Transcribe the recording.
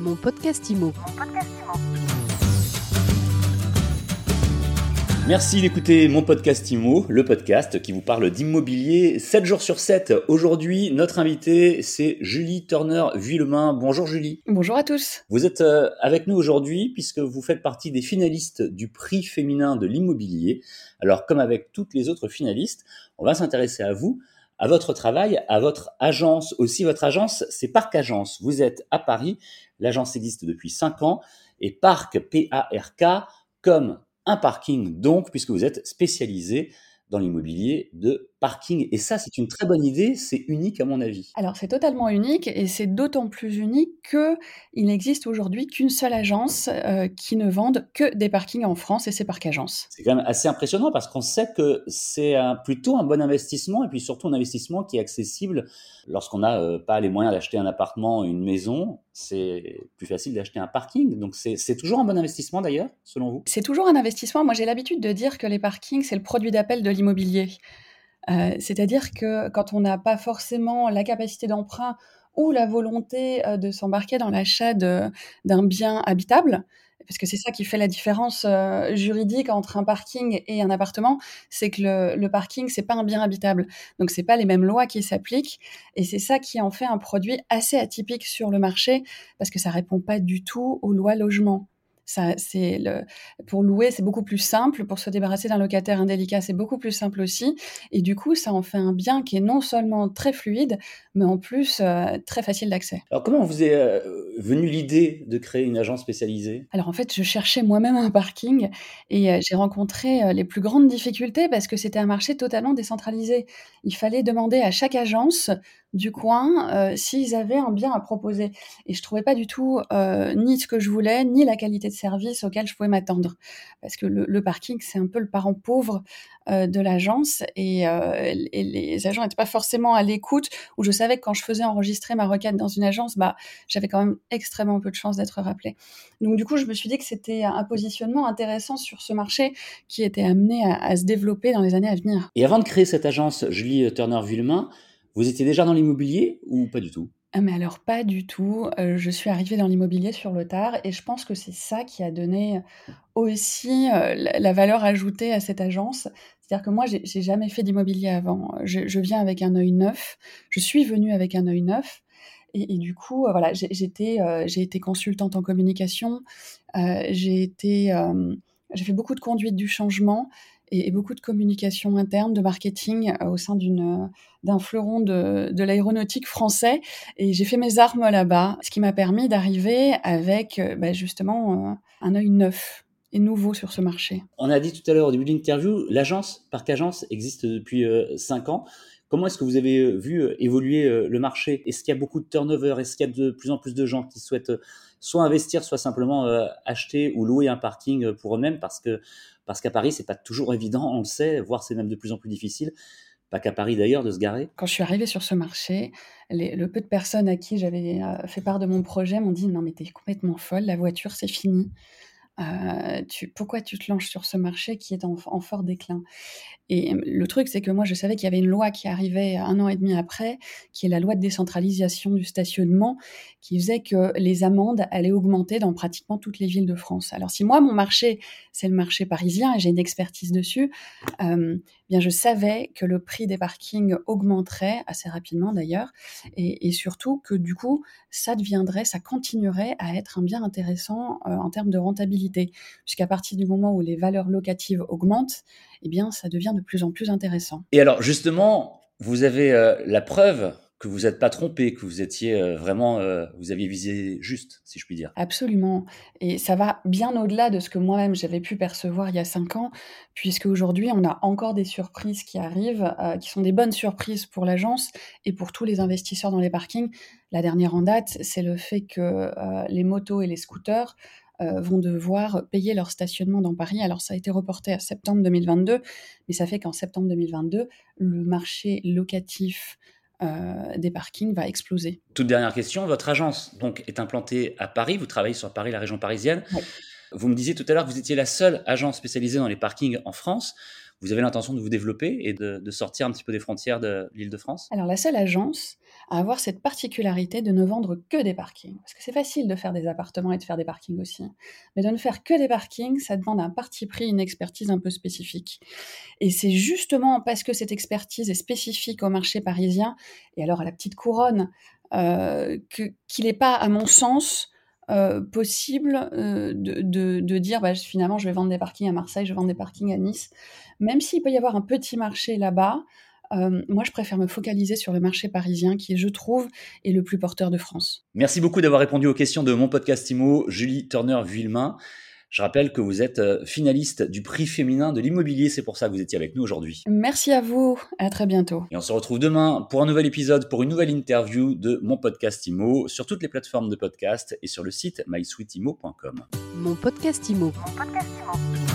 Mon podcast IMO. Merci d'écouter mon podcast IMO, le podcast qui vous parle d'immobilier 7 jours sur 7. Aujourd'hui, notre invité, c'est Julie Turner-Villemain. Bonjour Julie. Bonjour à tous. Vous êtes euh, avec nous aujourd'hui puisque vous faites partie des finalistes du prix féminin de l'immobilier. Alors, comme avec toutes les autres finalistes, on va s'intéresser à vous à votre travail, à votre agence aussi. Votre agence, c'est Parc Agence. Vous êtes à Paris. L'agence existe depuis 5 ans. Et Parc, P-A-R-K, comme un parking donc, puisque vous êtes spécialisé dans l'immobilier de parking. Et ça, c'est une très bonne idée, c'est unique à mon avis. Alors c'est totalement unique et c'est d'autant plus unique qu'il n'existe aujourd'hui qu'une seule agence euh, qui ne vende que des parkings en France et c'est Parc Agence. C'est quand même assez impressionnant parce qu'on sait que c'est plutôt un bon investissement et puis surtout un investissement qui est accessible lorsqu'on n'a euh, pas les moyens d'acheter un appartement, une maison. C'est plus facile d'acheter un parking. Donc c'est toujours un bon investissement d'ailleurs, selon vous? C'est toujours un investissement. Moi j'ai l'habitude de dire que les parkings, c'est le produit d'appel de l'immobilier. Euh, c'est-à-dire que quand on n'a pas forcément la capacité d'emprunt ou la volonté euh, de s'embarquer dans l'achat d'un bien habitable, parce que c'est ça qui fait la différence euh, juridique entre un parking et un appartement, c'est que le, le parking c'est pas un bien habitable, donc c'est pas les mêmes lois qui s'appliquent, et c'est ça qui en fait un produit assez atypique sur le marché parce que ça répond pas du tout aux lois logement c'est pour louer, c'est beaucoup plus simple. Pour se débarrasser d'un locataire indélicat, c'est beaucoup plus simple aussi. Et du coup, ça en fait un bien qui est non seulement très fluide, mais en plus euh, très facile d'accès. Alors, comment vous est euh, venue l'idée de créer une agence spécialisée Alors, en fait, je cherchais moi-même un parking et euh, j'ai rencontré les plus grandes difficultés parce que c'était un marché totalement décentralisé. Il fallait demander à chaque agence du coin euh, s'ils avaient un bien à proposer. Et je trouvais pas du tout euh, ni ce que je voulais, ni la qualité de service auquel je pouvais m'attendre. Parce que le, parking, c'est un peu le parent pauvre euh, de l'agence et, les agents n'étaient pas forcément à l'écoute, où je savais que quand je faisais enregistrer ma requête dans une agence, bah, j'avais quand même extrêmement peu de chances d'être rappelé. Donc du coup, je me suis dit que c'était un positionnement intéressant sur ce marché qui était amené à, à, se développer dans les années à venir. Et avant de créer cette agence, Julie Turner-Villemain, vous étiez déjà dans l'immobilier ou pas du tout? Ah, mais alors pas du tout. Euh, je suis arrivée dans l'immobilier sur le tard et je pense que c'est ça qui a donné aussi euh, la, valeur ajoutée à cette agence. C'est-à-dire que moi, j'ai jamais fait d'immobilier avant. Je, viens avec un œil neuf. Je suis venue avec un œil neuf. Et, du coup, euh, voilà, j'étais, j'ai été consultante en communication. j'ai été, j'ai fait beaucoup de conduite du changement et, beaucoup de communication interne, de marketing euh, au sein euh, d'un fleuron de, l'aéronautique français. Et j'ai fait mes armes là-bas, ce qui m'a permis d'arriver avec euh, bah, justement un œil neuf et nouveau sur ce marché. On a dit tout à l'heure au début de l'interview, l'agence Parc Agence existe depuis 5 ans. Comment est-ce que vous avez vu évoluer le marché? Est-ce qu'il y a beaucoup de turnover? Est-ce qu'il y a de plus en plus de gens qui souhaitent soit investir, soit simplement acheter ou louer un parking pour eux-mêmes? Parce que parce qu'à Paris, c'est pas toujours évident, on le sait, voire c'est même de plus en plus difficile. Pas qu'à Paris d'ailleurs, de se garer. Quand je suis arrivée sur ce marché, le peu de personnes à qui j'avais euh, fait part de mon projet m'ont dit Non, mais t'es complètement folle, la voiture, c'est fini. Euh, pourquoi tu te lances sur ce marché qui est en, fort déclin? Et le truc, c'est que moi, je savais qu'il y avait une loi qui arrivait un an et demi après, qui est la loi de décentralisation du stationnement, qui faisait que les amendes allaient augmenter dans pratiquement toutes les villes de France. Alors, si moi, mon marché, c'est le marché parisien et j'ai une expertise dessus, euh, bien, je savais que le prix des parkings augmenterait assez rapidement d'ailleurs, et, surtout que du coup, ça deviendrait, ça continuerait à être un bien intéressant euh, en termes de rentabilité puisqu'à partir du moment où les valeurs locatives augmentent, eh bien, ça devient de plus en plus intéressant. Et alors, justement, vous avez euh, la preuve que vous n'êtes pas trompé, que vous étiez euh, vraiment, euh, vous aviez visé juste, si je puis dire. Absolument. Et ça va bien au-delà de ce que moi-même j'avais pu percevoir il y a cinq ans, puisque aujourd'hui on a encore des surprises qui arrivent, qui sont des bonnes surprises pour l'agence et pour tous les investisseurs dans les parkings. La dernière en date, c'est le fait que les motos et les scooters euh, vont devoir payer leur stationnement dans Paris. Alors ça a été reporté à septembre 2022, mais ça fait qu'en septembre 2022, le marché locatif euh, des parkings va exploser. Toute dernière question, votre agence donc est implantée à Paris, vous travaillez sur Paris, la région parisienne. Vous me disiez tout à l'heure que vous étiez la seule agence spécialisée dans les parkings en France. Vous avez l'intention de vous développer et de, sortir un petit peu des frontières de l'île de France? Alors la seule agence à avoir cette particularité de ne vendre que des parkings. Parce que c'est facile de faire des appartements et de faire des parkings aussi. Mais de ne faire que des parkings, ça demande un parti pris, une expertise un peu spécifique. Et c'est justement parce que cette expertise est spécifique au marché parisien, et alors à la petite couronne, euh, qu'il n'est pas, à mon sens, euh, possible euh, de, dire bah, finalement je vais vendre des parkings à Marseille, je vais vendre des parkings à Nice. Même s'il peut y avoir un petit marché là-bas, euh, moi je préfère me focaliser sur le marché parisien qui, je trouve, est le plus porteur de France. Merci beaucoup d'avoir répondu aux questions de mon podcast IMO, Julie Turner-Villemain. Je rappelle que vous êtes euh, finaliste du prix féminin de l'immobilier, c'est pour ça que vous étiez avec nous aujourd'hui. Merci à vous, à très bientôt. Et on se retrouve demain pour un nouvel épisode, pour une nouvelle interview de mon podcast IMO sur toutes les plateformes de podcast et sur le site mysweetimo.com. Mon podcast IMO. Mon podcast IMO.